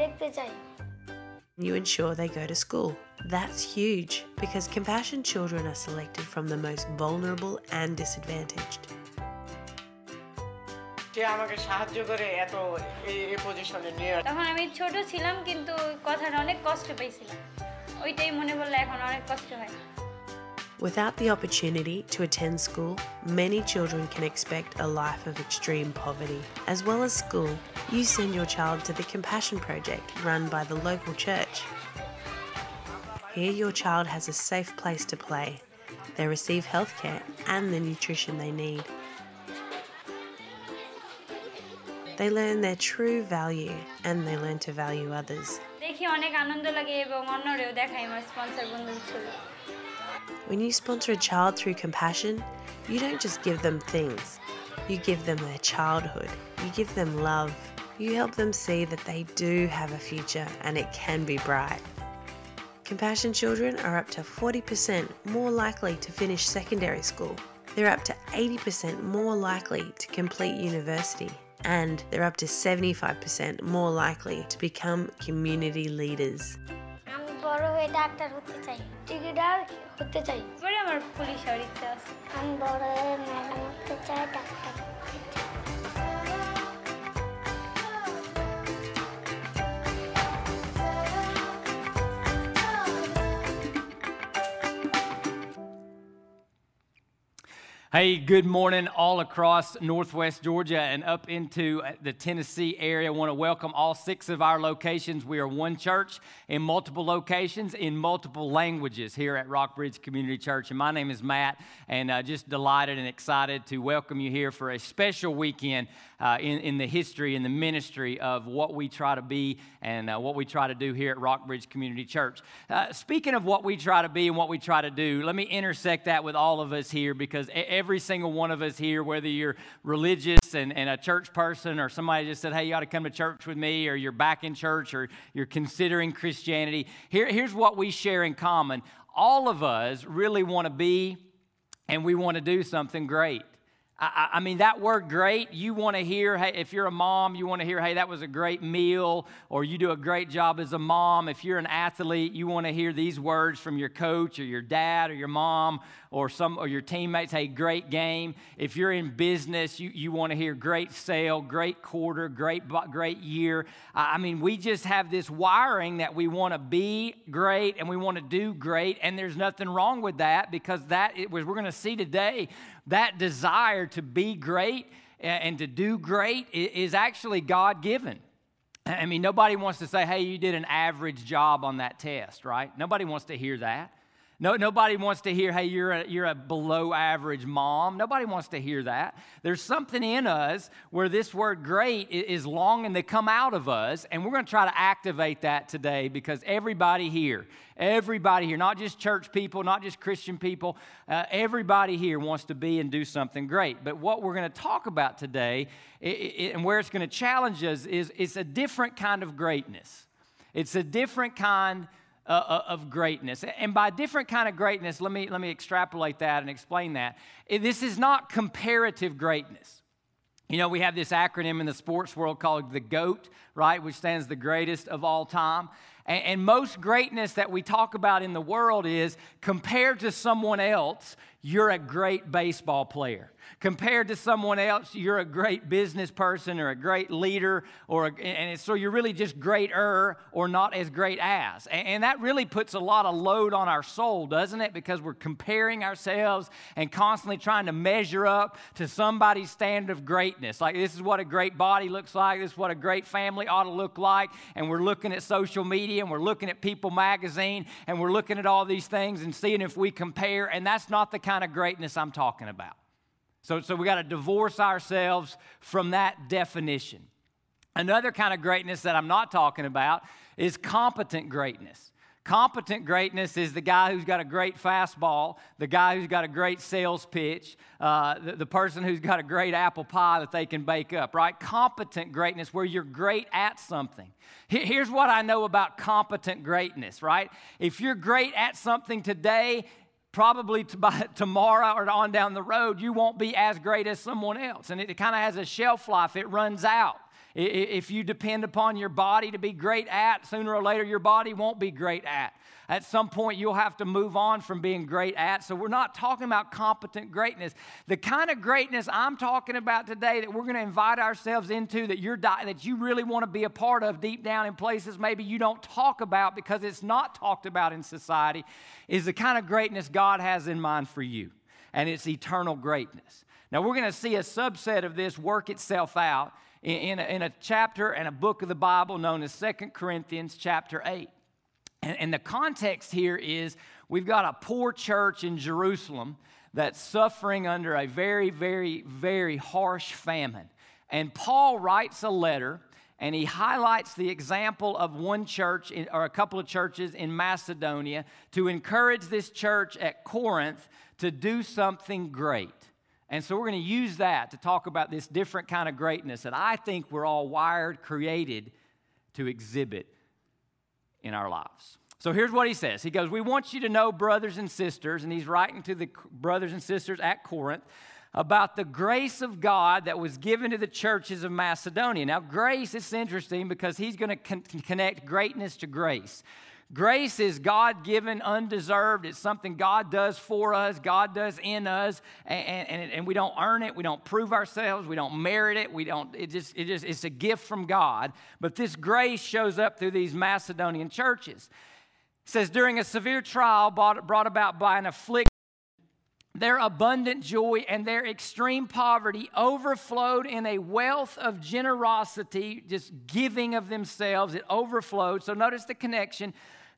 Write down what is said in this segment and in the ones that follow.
দেখতে চাই You ensure they go to school. That's huge because compassion children are selected from the most vulnerable and disadvantaged. সে আমাকে সাহায্য করে এত এই এই পজিশনে নিয়ে আসে। তখন আমি ছোট ছিলাম কিন্তু কথাটা অনেক কষ্ট পেয়েছিলাম ওইটাই মনে পড়লে এখন অনেক কষ্ট হয় Without the opportunity to attend school, many children can expect a life of extreme poverty. As well as school, you send your child to the Compassion Project run by the local church. Here, your child has a safe place to play. They receive healthcare and the nutrition they need. They learn their true value and they learn to value others. দেখি অনেক আনন্দ লাগে এবং অন্যরেও দেখাই আমার sponsor বন্ধুর ছবি when you sponsor a child through compassion, you don't just give them things, you give them their childhood, you give them love, you help them see that they do have a future and it can be bright. Compassion children are up to 40% more likely to finish secondary school. They're up to 80% more likely to complete university. And they're up to 75% more likely to become community leaders. বড় হয়ে doctor হতে চাই টিকিটার হতে চাই। বলে আমার police হওয়ার ইচ্ছা আছে আমি বড় হয়ে ম্যাডাম হতে চাই ডাক্তার হতে চাই। Hey, good morning all across Northwest Georgia and up into the Tennessee area. I want to welcome all six of our locations. We are one church in multiple locations in multiple languages here at Rockbridge Community Church. And my name is Matt, and uh, just delighted and excited to welcome you here for a special weekend uh, in, in the history and the ministry of what we try to be and uh, what we try to do here at Rockbridge Community Church. Uh, speaking of what we try to be and what we try to do, let me intersect that with all of us here because every single one of us here, whether you're religious and, and a church person or somebody just said, hey, you ought to come to church with me, or you're back in church or you're considering Christianity, here, here's what we share in common. All of us really want to be and we want to do something great. I, I mean, that word great, you want to hear, hey, if you're a mom, you want to hear, hey, that was a great meal, or you do a great job as a mom. If you're an athlete, you want to hear these words from your coach or your dad or your mom or some or your teammates, hey, great game. If you're in business, you, you want to hear great sale, great quarter, great, great year. I mean, we just have this wiring that we want to be great and we want to do great, and there's nothing wrong with that because that, it was, we're going to see today, that desire to be great and to do great is actually God given. I mean, nobody wants to say, hey, you did an average job on that test, right? Nobody wants to hear that. No, nobody wants to hear, hey, you're a, you're a below average mom. Nobody wants to hear that. There's something in us where this word great is longing to come out of us, and we're going to try to activate that today because everybody here, everybody here, not just church people, not just Christian people, uh, everybody here wants to be and do something great. But what we're going to talk about today i- i- and where it's going to challenge us is it's a different kind of greatness. It's a different kind uh, uh, of greatness. And by different kind of greatness, let me, let me extrapolate that and explain that. This is not comparative greatness. You know, we have this acronym in the sports world called the GOAT, right, which stands the greatest of all time. And, and most greatness that we talk about in the world is compared to someone else, you're a great baseball player. Compared to someone else, you're a great business person or a great leader, or a, and so you're really just greater or not as great as. And, and that really puts a lot of load on our soul, doesn't it? Because we're comparing ourselves and constantly trying to measure up to somebody's standard of greatness. Like, this is what a great body looks like, this is what a great family ought to look like. And we're looking at social media and we're looking at People magazine and we're looking at all these things and seeing if we compare. And that's not the kind of greatness I'm talking about. So, so we got to divorce ourselves from that definition. Another kind of greatness that I'm not talking about is competent greatness. Competent greatness is the guy who's got a great fastball, the guy who's got a great sales pitch, uh, the, the person who's got a great apple pie that they can bake up, right? Competent greatness, where you're great at something. Here's what I know about competent greatness, right? If you're great at something today, probably to by tomorrow or on down the road, you won't be as great as someone else. And it, it kind of has a shelf life, it runs out. If you depend upon your body to be great at, sooner or later your body won't be great at. At some point, you'll have to move on from being great at. So, we're not talking about competent greatness. The kind of greatness I'm talking about today that we're going to invite ourselves into, that you're di- that you really want to be a part of deep down in places maybe you don't talk about because it's not talked about in society, is the kind of greatness God has in mind for you. And it's eternal greatness. Now, we're going to see a subset of this work itself out in, a, in a chapter and a book of the Bible known as Second Corinthians, chapter 8. And, and the context here is we've got a poor church in Jerusalem that's suffering under a very, very, very harsh famine. And Paul writes a letter and he highlights the example of one church in, or a couple of churches in Macedonia to encourage this church at Corinth to do something great. And so we're going to use that to talk about this different kind of greatness that I think we're all wired, created to exhibit in our lives. So here's what he says. He goes, We want you to know, brothers and sisters, and he's writing to the brothers and sisters at Corinth about the grace of God that was given to the churches of Macedonia. Now, grace is interesting because he's going to con- connect greatness to grace. Grace is God given, undeserved. It's something God does for us, God does in us, and, and, and we don't earn it. We don't prove ourselves. We don't merit it. We don't, it just, it just, it's a gift from God. But this grace shows up through these Macedonian churches. It says, during a severe trial brought, brought about by an affliction, their abundant joy and their extreme poverty overflowed in a wealth of generosity, just giving of themselves. It overflowed. So notice the connection.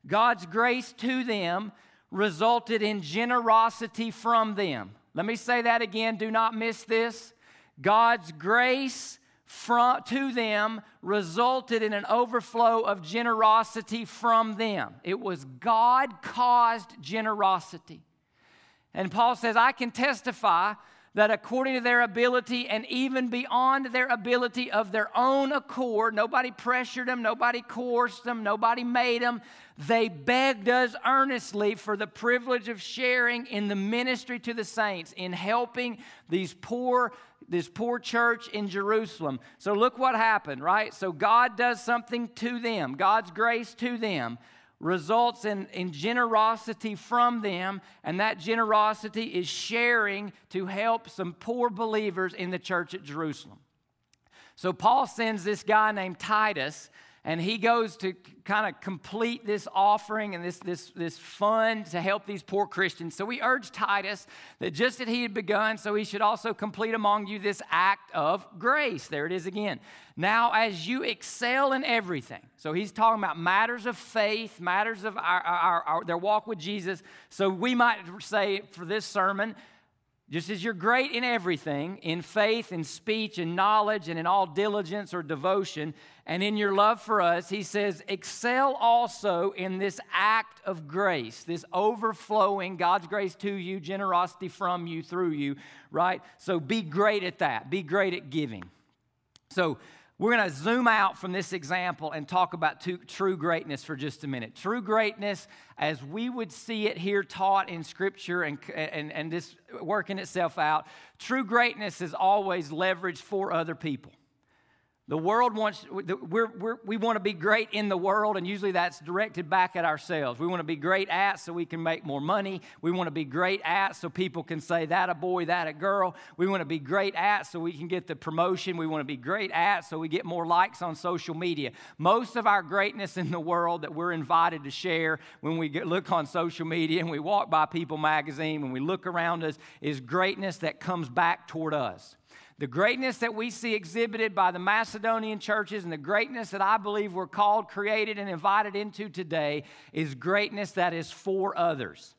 God's grace to them resulted in generosity from them. Let me say that again. Do not miss this. God's grace from, to them resulted in an overflow of generosity from them. It was God caused generosity. And Paul says, I can testify that according to their ability and even beyond their ability of their own accord, nobody pressured them, nobody coerced them, nobody made them. They begged us earnestly for the privilege of sharing in the ministry to the saints, in helping these poor, this poor church in Jerusalem. So look what happened, right? So God does something to them, God's grace to them results in, in generosity from them, and that generosity is sharing to help some poor believers in the church at Jerusalem. So Paul sends this guy named Titus, and he goes to kind of complete this offering and this, this, this fund to help these poor Christians. So we urge Titus that just as he had begun, so he should also complete among you this act of grace. There it is again. Now, as you excel in everything, so he's talking about matters of faith, matters of our, our, our, their walk with Jesus. So we might say for this sermon, just as you're great in everything, in faith, in speech, in knowledge, and in all diligence or devotion, and in your love for us, he says, excel also in this act of grace, this overflowing God's grace to you, generosity from you, through you, right? So be great at that. Be great at giving. So we're going to zoom out from this example and talk about two, true greatness for just a minute. True greatness, as we would see it here taught in Scripture and, and, and this working itself out, true greatness is always leveraged for other people. The world wants, we're, we're, we want to be great in the world, and usually that's directed back at ourselves. We want to be great at so we can make more money. We want to be great at so people can say, that a boy, that a girl. We want to be great at so we can get the promotion. We want to be great at so we get more likes on social media. Most of our greatness in the world that we're invited to share when we get, look on social media and we walk by People magazine, when we look around us, is greatness that comes back toward us. The greatness that we see exhibited by the Macedonian churches and the greatness that I believe we're called, created, and invited into today is greatness that is for others.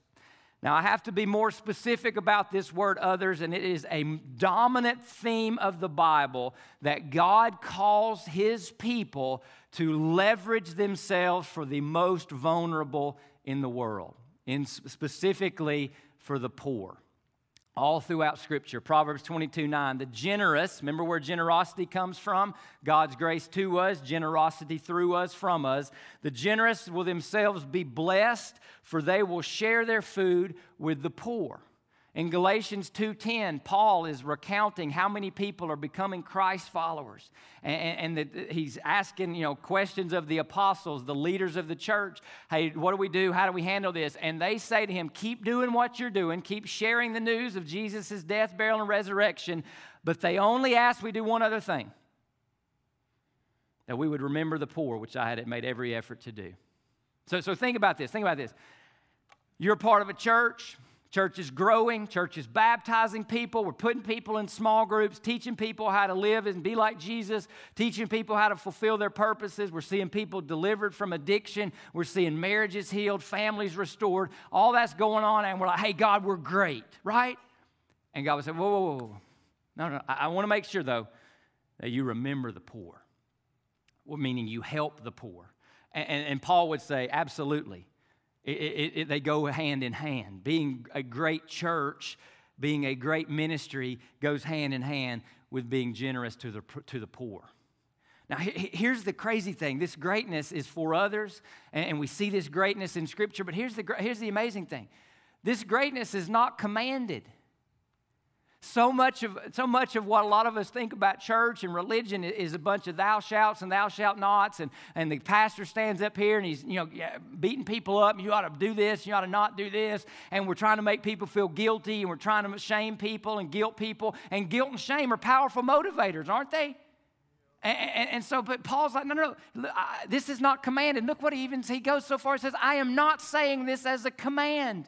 Now, I have to be more specific about this word others, and it is a dominant theme of the Bible that God calls his people to leverage themselves for the most vulnerable in the world, in specifically for the poor all throughout Scripture. Proverbs 22 9. The generous, remember where generosity comes from? God's grace to us, generosity through us, from us. The generous will themselves be blessed, for they will share their food with the poor. In Galatians 2:10, Paul is recounting how many people are becoming Christ followers. And, and the, uh, he's asking, you know, questions of the apostles, the leaders of the church. Hey, what do we do? How do we handle this? And they say to him, keep doing what you're doing. Keep sharing the news of Jesus' death, burial, and resurrection. But they only ask we do one other thing. That we would remember the poor, which I had made every effort to do. So, so think about this. Think about this. You're part of a church Church is growing, church is baptizing people. We're putting people in small groups, teaching people how to live and be like Jesus, teaching people how to fulfill their purposes. We're seeing people delivered from addiction. We're seeing marriages healed, families restored. All that's going on, and we're like, hey, God, we're great, right? And God would say, whoa, whoa, whoa. No, no, I, I want to make sure, though, that you remember the poor, well, meaning you help the poor. And, and, and Paul would say, absolutely. It, it, it, they go hand in hand. Being a great church, being a great ministry goes hand in hand with being generous to the, to the poor. Now, here's the crazy thing this greatness is for others, and we see this greatness in Scripture, but here's the, here's the amazing thing this greatness is not commanded. So much of so much of what a lot of us think about church and religion is a bunch of thou shalt and thou shalt nots, and, and the pastor stands up here and he's you know beating people up. You ought to do this, you ought to not do this, and we're trying to make people feel guilty, and we're trying to shame people and guilt people, and guilt and shame are powerful motivators, aren't they? And, and, and, so, but Paul's like, no, no, no, this is not commanded. Look what he even he goes so far. He says, I am not saying this as a command.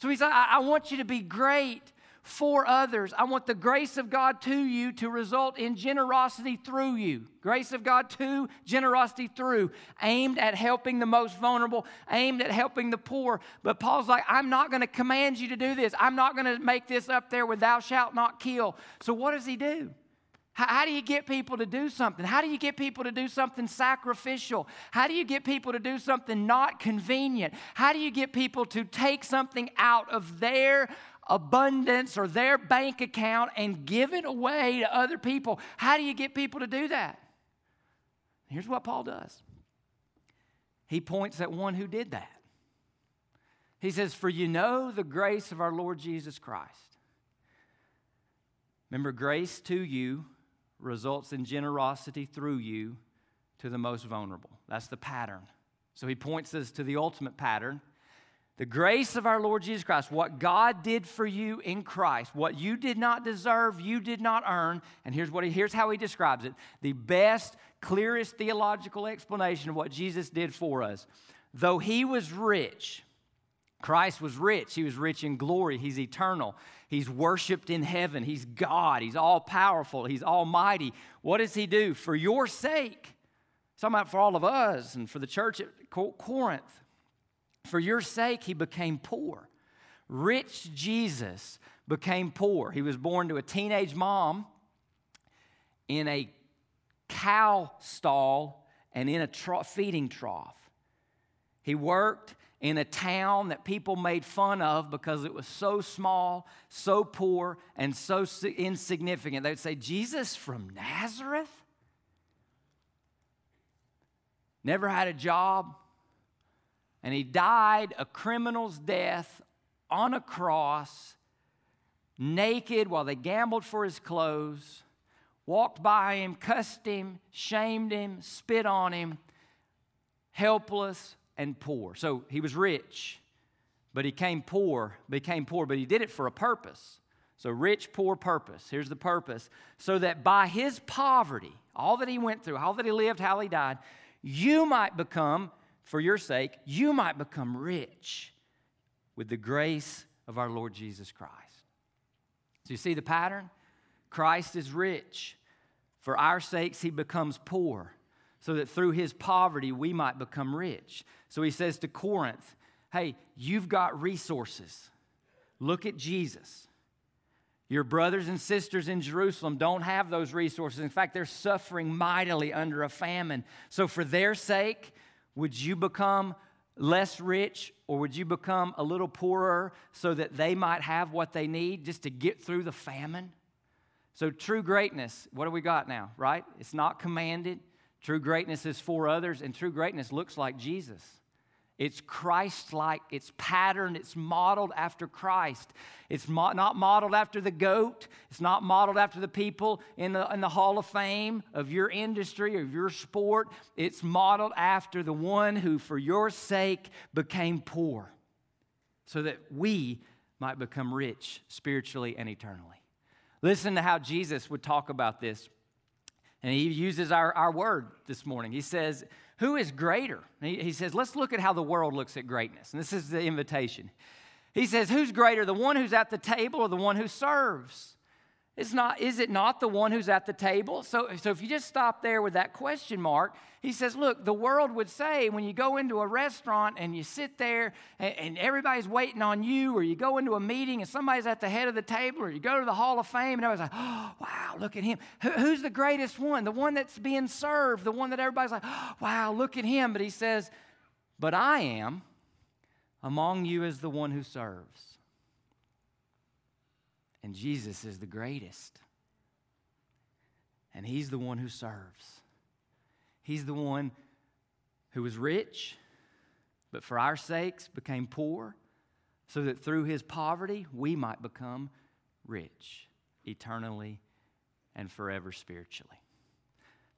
So he's like, I, I want you to be great for others. I want the grace of God to you to result in generosity through you. Grace of God to, generosity through, aimed at helping the most vulnerable, aimed at helping the poor. But Paul's like, I'm not going to command you to do this. I'm not going to make this up there with thou shalt not kill. So what does he do? How, do you get people to do something? How do you get people to do something sacrificial? How do you get people to do something not convenient? How do you get people to take something out of their abundance or their bank account and give it away to other people. How do you get people to do that? Here's what Paul does he points at one who did that. He says, For you know the grace of our Lord Jesus Christ. Remember, grace to you results in generosity through you to the most vulnerable. That's the pattern. So he points us to the ultimate pattern the grace of our Lord Jesus Christ, what God did for you in Christ, what you did not deserve, you did not earn. And here's, what he, here's how he describes it the best, clearest theological explanation of what Jesus did for us. Though he was rich, Christ was rich. He was rich in glory. He's eternal. He's worshiped in heaven. He's God. He's all powerful. He's almighty. What does he do? For your sake, talking about for all of us and for the church at Corinth, for your sake, he became poor. Rich Jesus became poor. He was born to a teenage mom in a cow stall and in a feeding trough. He worked in a town that people made fun of because it was so small, so poor, and so insignificant. They would say, Jesus from Nazareth? Never had a job, and he died a criminal's death on a cross, naked while they gambled for his clothes, walked by him, cussed him, shamed him, spit on him, helpless and poor. So he was rich, but he came poor, became poor, but he did it for a purpose. So, rich, poor, purpose. Here's the purpose. So that by his poverty, all that he went through, all that he lived, how he died, you might become for your sake, you might become rich with the grace of our Lord Jesus Christ. So you see the pattern? Christ is rich. For our sakes, he becomes poor, so that through his poverty we might become rich. So he says to Corinth, Hey, you've got resources. Look at Jesus. Your brothers and sisters in Jerusalem don't have those resources. In fact, they're suffering mightily under a famine. So, for their sake, would you become less rich or would you become a little poorer so that they might have what they need just to get through the famine? So, true greatness, what do we got now, right? It's not commanded. True greatness is for others, and true greatness looks like Jesus. It's Christ like, it's patterned, it's modeled after Christ. It's mo- not modeled after the goat, it's not modeled after the people in the, in the Hall of Fame of your industry or your sport. It's modeled after the one who, for your sake, became poor so that we might become rich spiritually and eternally. Listen to how Jesus would talk about this. And he uses our, our word this morning. He says, Who is greater? He, says, Let's look at how the world looks at greatness. And this is the invitation. He says, Who's greater, the one who's at the table or the one who serves? It's not, is it not the one who's at the table? So, so if you just stop there with that question mark, he says, look, the world would say when you go into a restaurant and you sit there and, and everybody's waiting on you, or you go into a meeting and somebody's at the head of the table, or you go to the Hall of Fame and everybody's like, oh, wow, look at him. Who, who's the greatest one? The one that's being served, the one that everybody's like, oh, wow, look at him. But he says, but I am among you as the one who serves. And Jesus is the greatest. And He's the one who serves. He's the one who was rich, but for our sakes became poor, so that through His poverty we might become rich eternally and forever spiritually.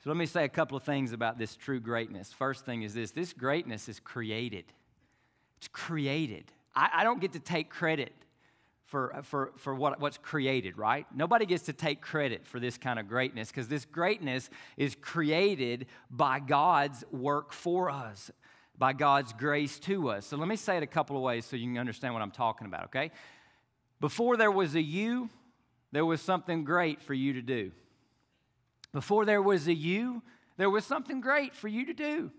So let me say a couple of things about this true greatness. First thing is this this greatness is created. It's created. I, I don't get to take credit for, for, for what, what's created, right? Nobody gets to take credit for this kind of greatness because this greatness is created by God's work for us, by God's grace to us. So let me say it a couple of ways so you can understand what I'm talking about, okay? Before there was a you, there was something great for you to do. Before there was a you, there was something great for you to do.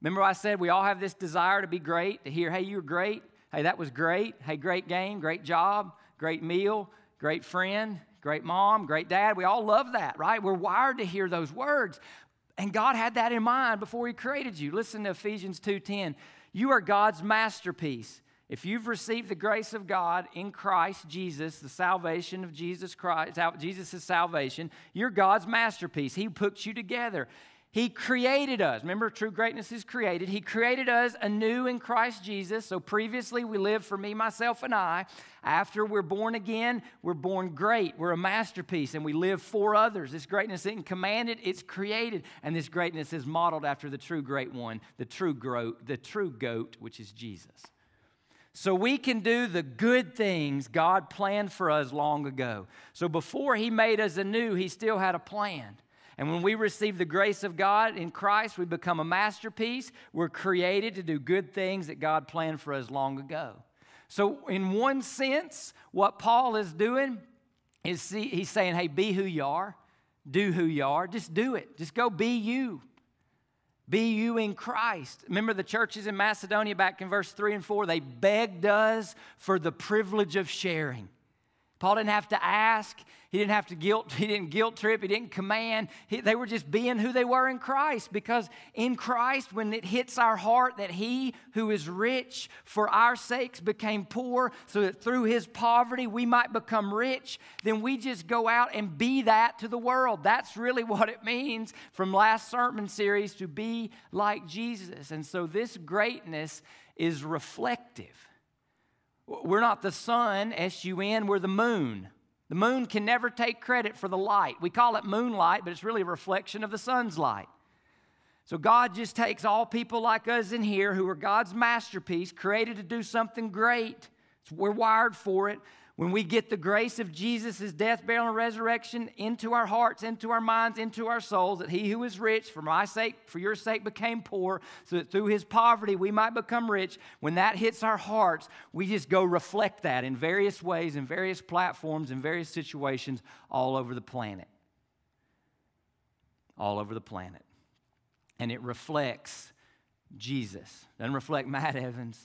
Remember, I said we all have this desire to be great, to hear, hey, you're great. Hey, that was great. Hey, great game, great job, great meal, great friend, great mom, great dad. We all love that, right? We're wired to hear those words. And God had that in mind before he created you. Listen to Ephesians 2:10. You are God's masterpiece. If you've received the grace of God in Christ Jesus, the salvation of Jesus Christ, Jesus' salvation, you're God's masterpiece. He puts you together. He created us. Remember, true greatness is created. He created us anew in Christ Jesus. So previously we lived for me, myself, and I. After we're born again, we're born great. We're a masterpiece and we live for others. This greatness isn't commanded, it's created. And this greatness is modeled after the true great one, the true, goat, the true goat, which is Jesus. So we can do the good things God planned for us long ago. So before He made us anew, He still had a plan. And when we receive the grace of God in Christ, we become a masterpiece. We're created to do good things that God planned for us long ago. So, in one sense, what Paul is doing is see, he's saying, hey, be who you are, do who you are, just do it. Just go be you. Be you in Christ. Remember the churches in Macedonia back in verse 3 and 4? They begged us for the privilege of sharing. Paul didn't have to ask. He didn't have to guilt. He didn't guilt trip. He didn't command. He, they were just being who they were in Christ. Because in Christ, when it hits our heart that He who is rich for our sakes became poor, so that through His poverty we might become rich, then we just go out and be that to the world. That's really what it means from last sermon series to be like Jesus. And so this greatness is reflective. We're not the sun, S U N, we're the moon. The moon can never take credit for the light. We call it moonlight, but it's really a reflection of the sun's light. So God just takes all people like us in here who are God's masterpiece, created to do something great. We're wired for it when we get the grace of Jesus' death, burial, and resurrection into our hearts, into our minds, into our souls, that he who is rich for my sake, for your sake, became poor, so that through his poverty we might become rich, when that hits our hearts, we just go reflect that in various ways, in various platforms, in various situations all over the planet. All over the planet. And it reflects Jesus. Doesn't reflect Matt Evans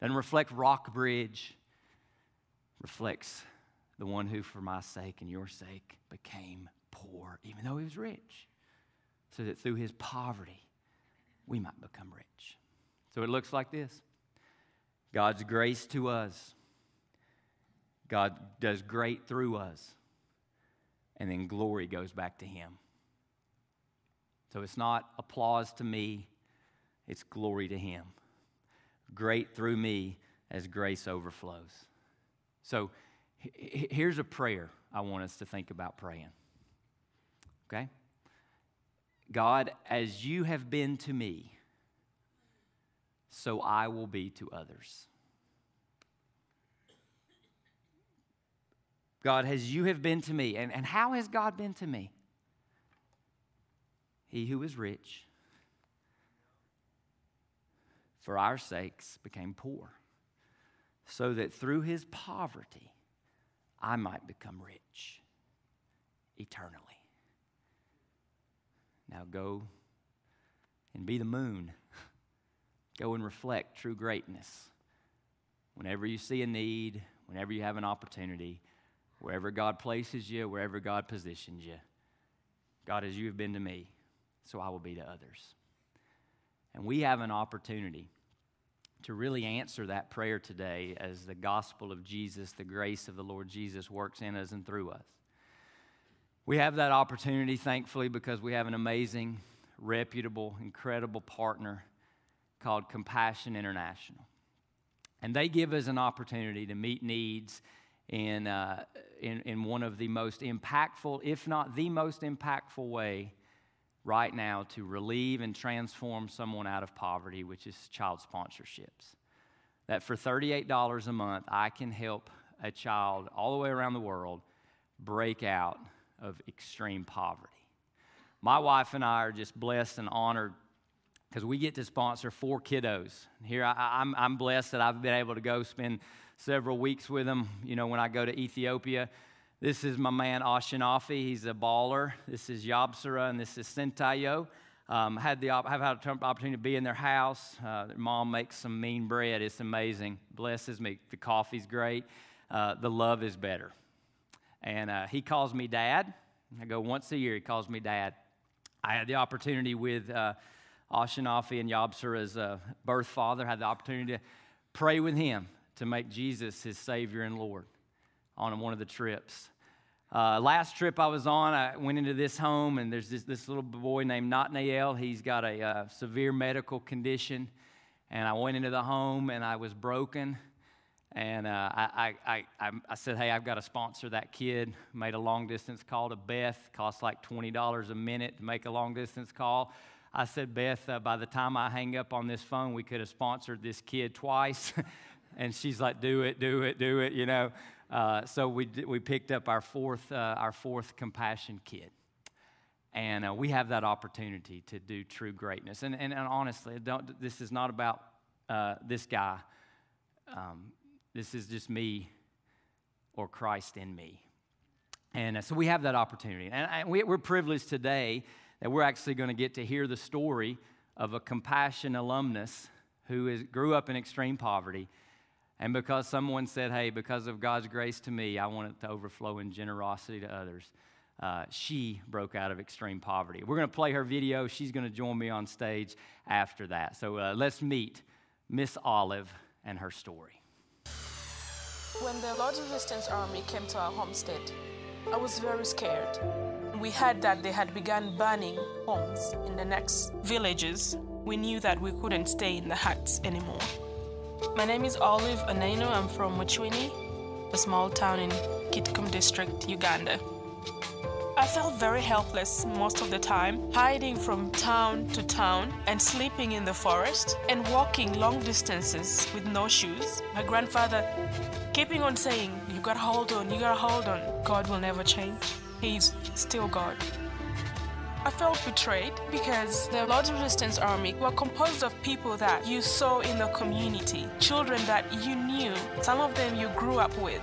Doesn't reflect Rockbridge, reflects the one who, for my sake and your sake, became poor, even though he was rich, so that through his poverty, we might become rich. So it looks like this God's grace to us, God does great through us, and then glory goes back to him. So it's not applause to me, it's glory to him. Great through me as grace overflows. So here's a prayer I want us to think about praying. Okay? God, as you have been to me, so I will be to others. God, as you have been to me, and, and how has God been to me? He who is rich, for our sakes, became poor, so that through his poverty I might become rich eternally. Now go and be the moon. Go and reflect true greatness. Whenever you see a need, whenever you have an opportunity, wherever God places you, wherever God positions you, God, as you have been to me, so I will be to others. And we have an opportunity to really answer that prayer today as the gospel of Jesus, the grace of the Lord Jesus works in us and through us. We have that opportunity, thankfully, because we have an amazing, reputable, incredible partner called Compassion International. And they give us an opportunity to meet needs in, uh, in, in one of the most impactful, if not the most impactful way right now to relieve and transform someone out of poverty, which is child sponsorships. That for $38 a month, I can help a child all the way around the world break out of extreme poverty. My wife and I are just blessed and honored because we get to sponsor four kiddos. Here, I, am I'm, I'm blessed that I've been able to go spend several weeks with them. You know, when I go to Ethiopia, this is my man Ashinafi. He's a baller. This is Yabsara, and this is Sentayo. Um, had the I've had an opportunity to be in their house. Uh, their mom makes some mean bread. It's amazing. Blesses me. The coffee's great. Uh, the love is better. And uh, he calls me dad. I go once a year. He calls me dad. I had the opportunity with uh, Ashinafi and Yabsara's uh, birth father. Had the opportunity to pray with him to make Jesus his Savior and Lord on one of the trips. Uh, last trip I was on, I went into this home, and there's this, this little boy named Nathaniel. He's got a uh, severe medical condition. And I went into the home, and I was broken. And uh, I, I, I, I, said, Hey, I've got to sponsor that kid. Made a long distance call to Beth. Cost like $20 a minute to make a long distance call. I said, Beth, uh, by the time I hang up on this phone, we could have sponsored this kid twice. and she's like, Do it, do it, do it, you know. Uh, so we, we picked up our fourth, uh, our fourth compassion kit. And uh, we have that opportunity to do true greatness. And, and, and honestly, this is not about uh, this guy. Um, this is just me or Christ in me. And uh, so we have that opportunity. And, and we, we're privileged today that we're actually going to get to hear the story of a compassion alumnus who is, grew up in extreme poverty and because someone said, hey, because of God's grace to me, I want it to overflow in generosity to others, uh, she broke out of extreme poverty. We're going to play her video. She's going to join me on stage after that. So uh, let's meet Miss Olive and her story. When the Lord's Resistance Army came to our homestead, I was very scared. We heard that they had begun burning homes in the next villages. We knew that we couldn't stay in the huts anymore. My name is Olive Anaino. I'm from Mucwini, a small town in Kitgum district, Uganda. I felt very helpless most of the time, hiding from town to town and sleeping in the forest and walking long distances with no shoes. My grandfather keeping on saying, You gotta hold on, you gotta hold on. God will never change. He's still God. I felt betrayed because the Lord's Resistance Army were composed of people that you saw in the community, children that you knew, some of them you grew up with.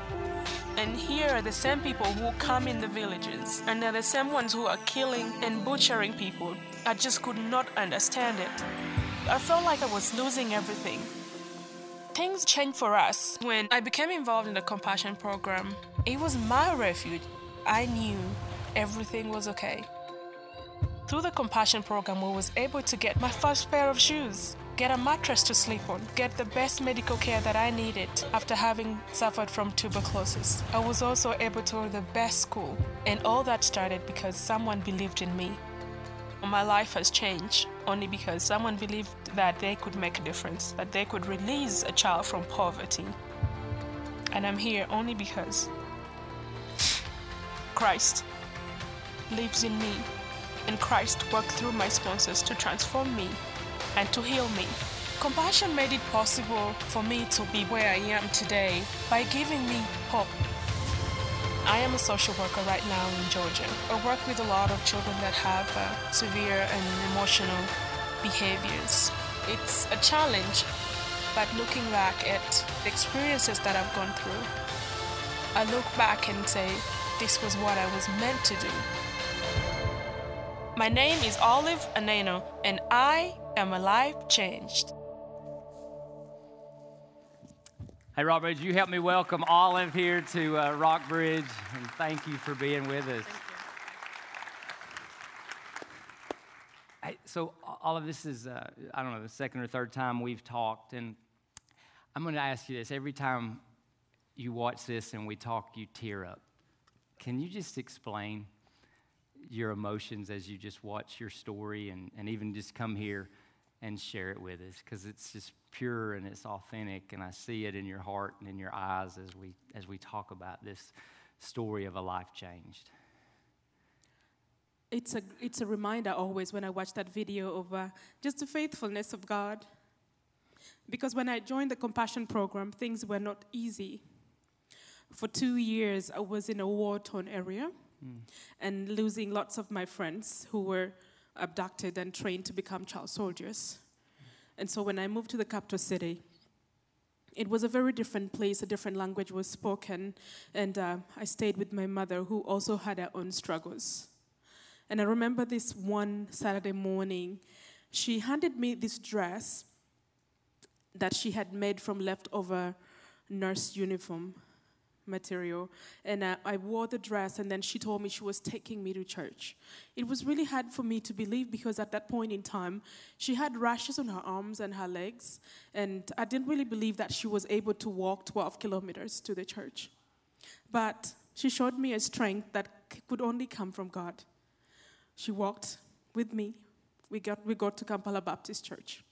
And here are the same people who come in the villages, and they're the same ones who are killing and butchering people. I just could not understand it. I felt like I was losing everything. things changed for us when I became involved in the compassion program. It was my refuge. I knew everything was okay. Through the compassion program, I was able to get my first pair of shoes, get a mattress to sleep on, get the best medical care that I needed after having suffered from tuberculosis. I was also able to go to the best school, and all that started because someone believed in me. My life has changed only because someone believed that they could make a difference, that they could release a child from poverty. And I'm here only because Christ lives in me, and Christ worked through my sponsors to transform me and to heal me. Compassion made it possible for me to be where I am today by giving me hope. I am a social worker right now in Georgia. I work with a lot of children that have uh, severe and emotional behaviors. It's a challenge, but looking back at the experiences that I've gone through, I look back and say, this was what I was meant to do. My name is Olive Aneno, and I am a life changed. Hey, Rockbridge, you help me welcome Olive here to uh, Rockbridge, and thank you for being with us. Hey, so, Olive, this is, uh, I don't know, the second or third time we've talked, and I'm going to ask you this. Every time you watch this and we talk, you tear up. Can you just explain your emotions as you just watch your story and, and even just come here and share it with us? Because it's just pure and it's authentic, and I see it in your heart and in your eyes as we, as we talk about this story of a life changed. It's a, it's a reminder always when I watch that video of uh, just the faithfulness of God. Because when I joined the compassion program, things were not easy. For two years, I was in a war torn area and losing lots of my friends who were abducted and trained to become child soldiers. And so when I moved to the capital city, it was a very different place, a different language was spoken, and uh, I stayed with my mother, who also had her own struggles. And I remember this one Saturday morning, she handed me this dress that she had made from leftover nurse uniform material. And uh, I wore the dress, and then she told me she was taking me to church. It was really hard for me to believe because at that point in time, she had rashes on her arms and her legs, and I didn't really believe that she was able to walk 12 kilometers to the church. But she showed me a strength that could only come from God. She walked with me. We got, we got to Kampala Baptist Church.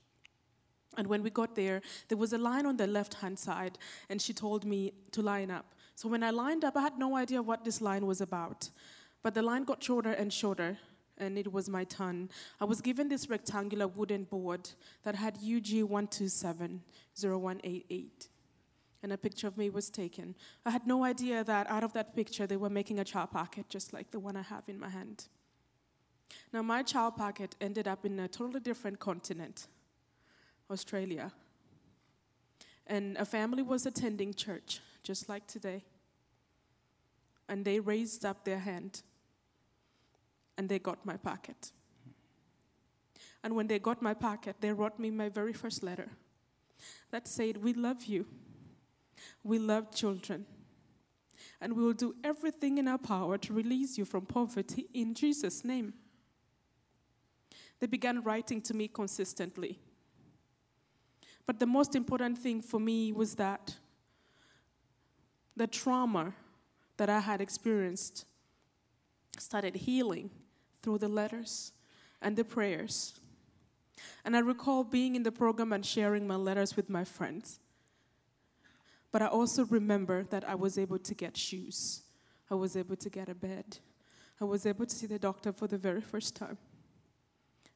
And when we got there, there was a line on the left hand side, and she told me to line up. So when I lined up, I had no idea what this line was about. But the line got shorter and shorter, and it was my turn. I was given this rectangular wooden board that had UG 1270188. And a picture of me was taken. I had no idea that out of that picture, they were making a child packet just like the one I have in my hand. Now, my child packet ended up in a totally different continent. Australia. And a family was attending church, just like today. And they raised up their hand and they got my packet. And when they got my packet, they wrote me my very first letter that said, We love you. We love children. And we will do everything in our power to release you from poverty in Jesus' name. They began writing to me consistently. But the most important thing for me was that the trauma that I had experienced started healing through the letters and the prayers. And I recall being in the program and sharing my letters with my friends. But I also remember that I was able to get shoes, I was able to get a bed, I was able to see the doctor for the very first time.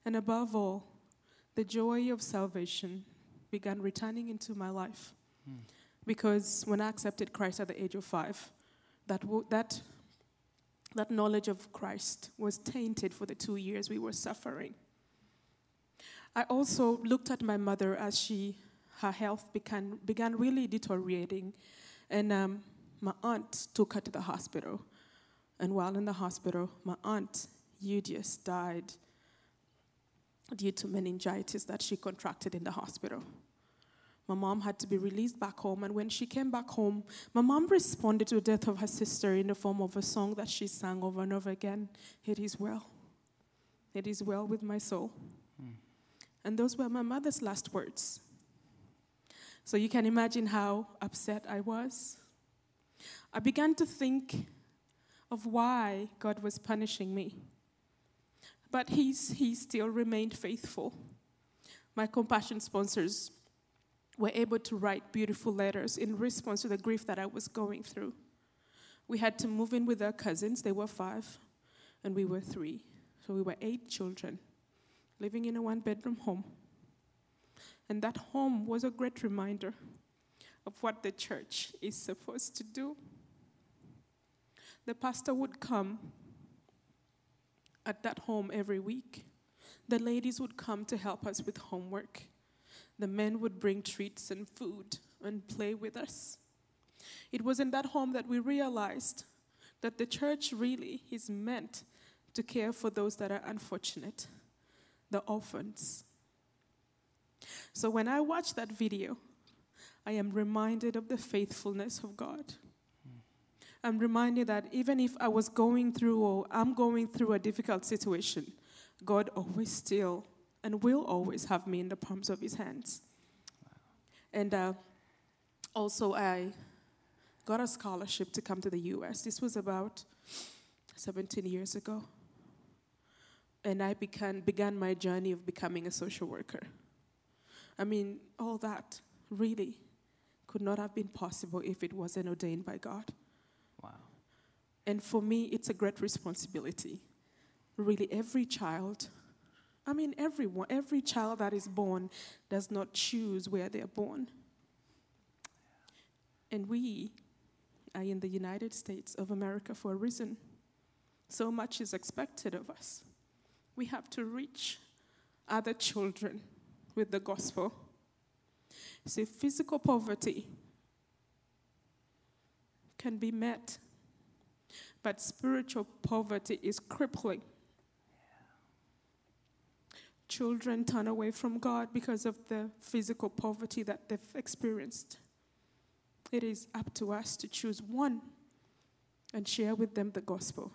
And above all, the joy of salvation began returning into my life. Hmm. Because when I accepted Christ at the age of five, that, that, that knowledge of Christ was tainted for the two years we were suffering. I also looked at my mother as she, her health began, began really deteriorating. And um, my aunt took her to the hospital. And while in the hospital, my aunt, Eudius, died due to meningitis that she contracted in the hospital. My mom had to be released back home, and when she came back home, my mom responded to the death of her sister in the form of a song that she sang over and over again It is well. It is well with my soul. And those were my mother's last words. So you can imagine how upset I was. I began to think of why God was punishing me. But he's, he still remained faithful. My compassion sponsors were able to write beautiful letters in response to the grief that I was going through. We had to move in with our cousins, they were five, and we were three. So we were eight children living in a one bedroom home. And that home was a great reminder of what the church is supposed to do. The pastor would come at that home every week. The ladies would come to help us with homework. The men would bring treats and food and play with us. It was in that home that we realized that the church really is meant to care for those that are unfortunate, the orphans. So when I watch that video, I am reminded of the faithfulness of God. I'm reminded that even if I was going through or I'm going through a difficult situation, God always still and will always have me in the palms of his hands. And uh, also, I got a scholarship to come to the US. This was about 17 years ago. And I began, began my journey of becoming a social worker. I mean, all that really could not have been possible if it wasn't ordained by God. Wow. And for me, it's a great responsibility. Really, every child, I mean, everyone, every child that is born does not choose where they're born. And we are in the United States of America for a reason. So much is expected of us. We have to reach other children with the gospel. See, physical poverty can be met, but spiritual poverty is crippling. Children turn away from God because of the physical poverty that they've experienced. It is up to us to choose one and share with them the gospel.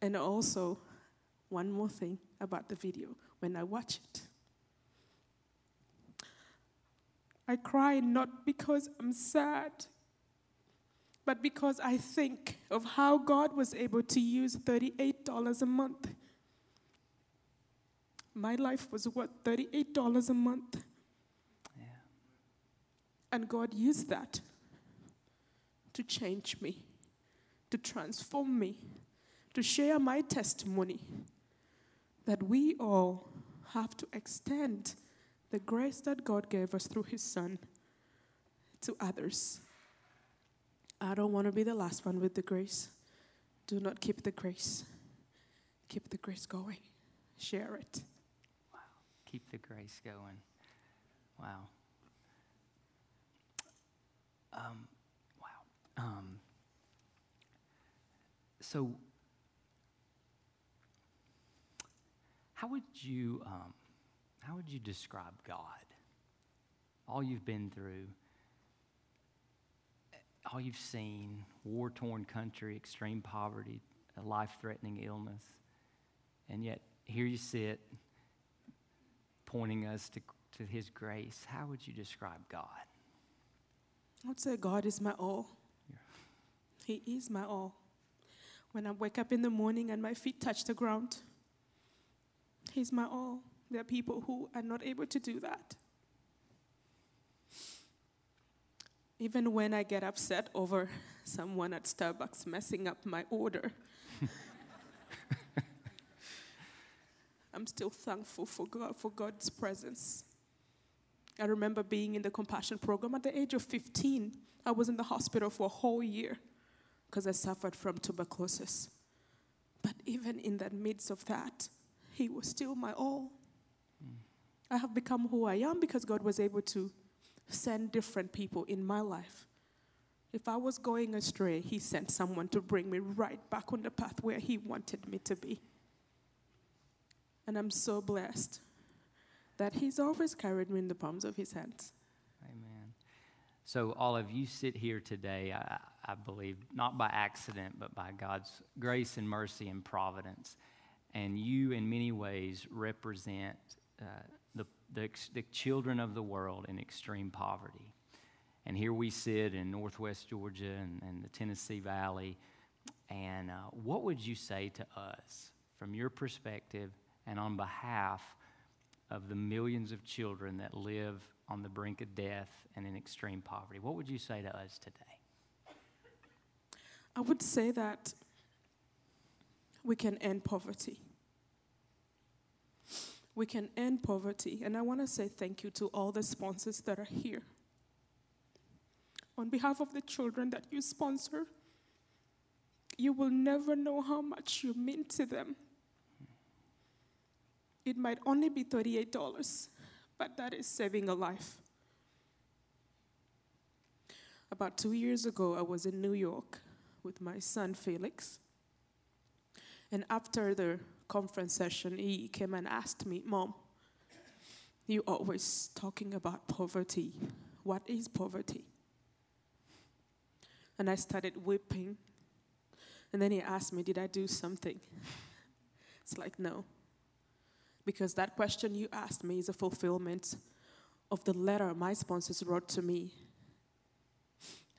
And also, one more thing about the video when I watch it. I cry not because I'm sad, but because I think of how God was able to use $38 a month. My life was worth $38 a month? And God used that to change me, to transform me, to share my testimony that we all have to extend the grace that God gave us through His Son to others. I don't want to be the last one with the grace. Do not keep the grace. Keep the grace going. Share it. Keep the grace going. Wow. Um, wow. Um, so, how would you um, how would you describe God? All you've been through, all you've seen, war torn country, extreme poverty, a life threatening illness, and yet here you sit pointing us to, to His grace. How would you describe God? I would say God is my all. He is my all. When I wake up in the morning and my feet touch the ground, He's my all. There are people who are not able to do that. Even when I get upset over someone at Starbucks messing up my order, I'm still thankful for God for God's presence. I remember being in the compassion program at the age of 15. I was in the hospital for a whole year because I suffered from tuberculosis. But even in the midst of that, He was still my all. Mm. I have become who I am because God was able to send different people in my life. If I was going astray, He sent someone to bring me right back on the path where He wanted me to be. And I'm so blessed that He's always carried me in the palms of His hands. Amen. So, all of you sit here today, I, I believe, not by accident, but by God's grace and mercy and providence. And you, in many ways, represent uh, the, the, the children of the world in extreme poverty. And here we sit in northwest Georgia and, and the Tennessee Valley. And uh, what would you say to us from your perspective and on behalf of the millions of children that live on the brink of death and in extreme poverty? What would you say to us today? I would say that we can end poverty. We can end poverty. And I want to say thank you to all the sponsors that are here. On behalf of the children that you sponsor, you will never know how much you mean to them. It might only be $38, but that is saving a life. About two years ago, I was in New York with my son Felix. And after the conference session, he came and asked me, Mom, you always talking about poverty. What is poverty? And I started weeping. And then he asked me, Did I do something? It's like, No. Because that question you asked me is a fulfillment of the letter my sponsors wrote to me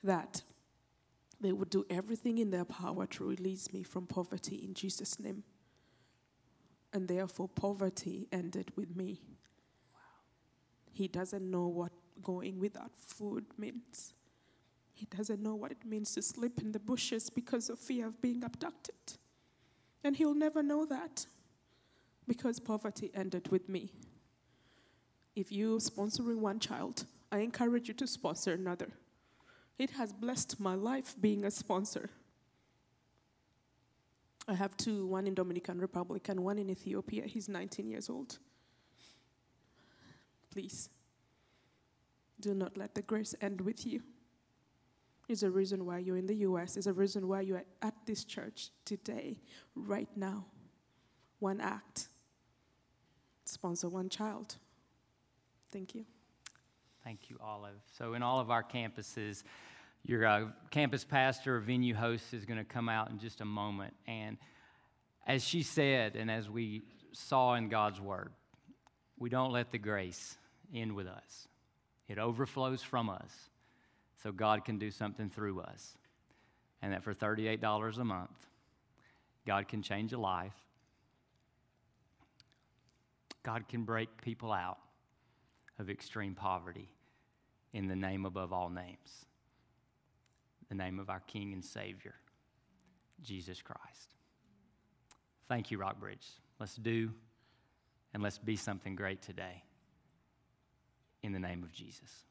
that they would do everything in their power to release me from poverty in Jesus' name. And therefore, poverty ended with me. He doesn't know what going without food means. He doesn't know what it means to sleep in the bushes because of fear of being abducted. And he'll never know that because poverty ended with me. If you're sponsoring one child, I encourage you to sponsor another. It has blessed my life being a sponsor. I have two, one in Dominican Republic and one in Ethiopia. He's 19 years old. Please, do not let the grace end with you. It's a reason why you're in the US. It's a reason why you're at this church today, right now. One act. Sponsor one child. Thank you. Thank you, Olive. So, in all of our campuses, your uh, campus pastor or venue host is going to come out in just a moment. And as she said, and as we saw in God's word, we don't let the grace end with us, it overflows from us so God can do something through us. And that for $38 a month, God can change a life. God can break people out of extreme poverty in the name above all names the name of our King and Savior, Jesus Christ. Thank you, Rockbridge. Let's do and let's be something great today in the name of Jesus.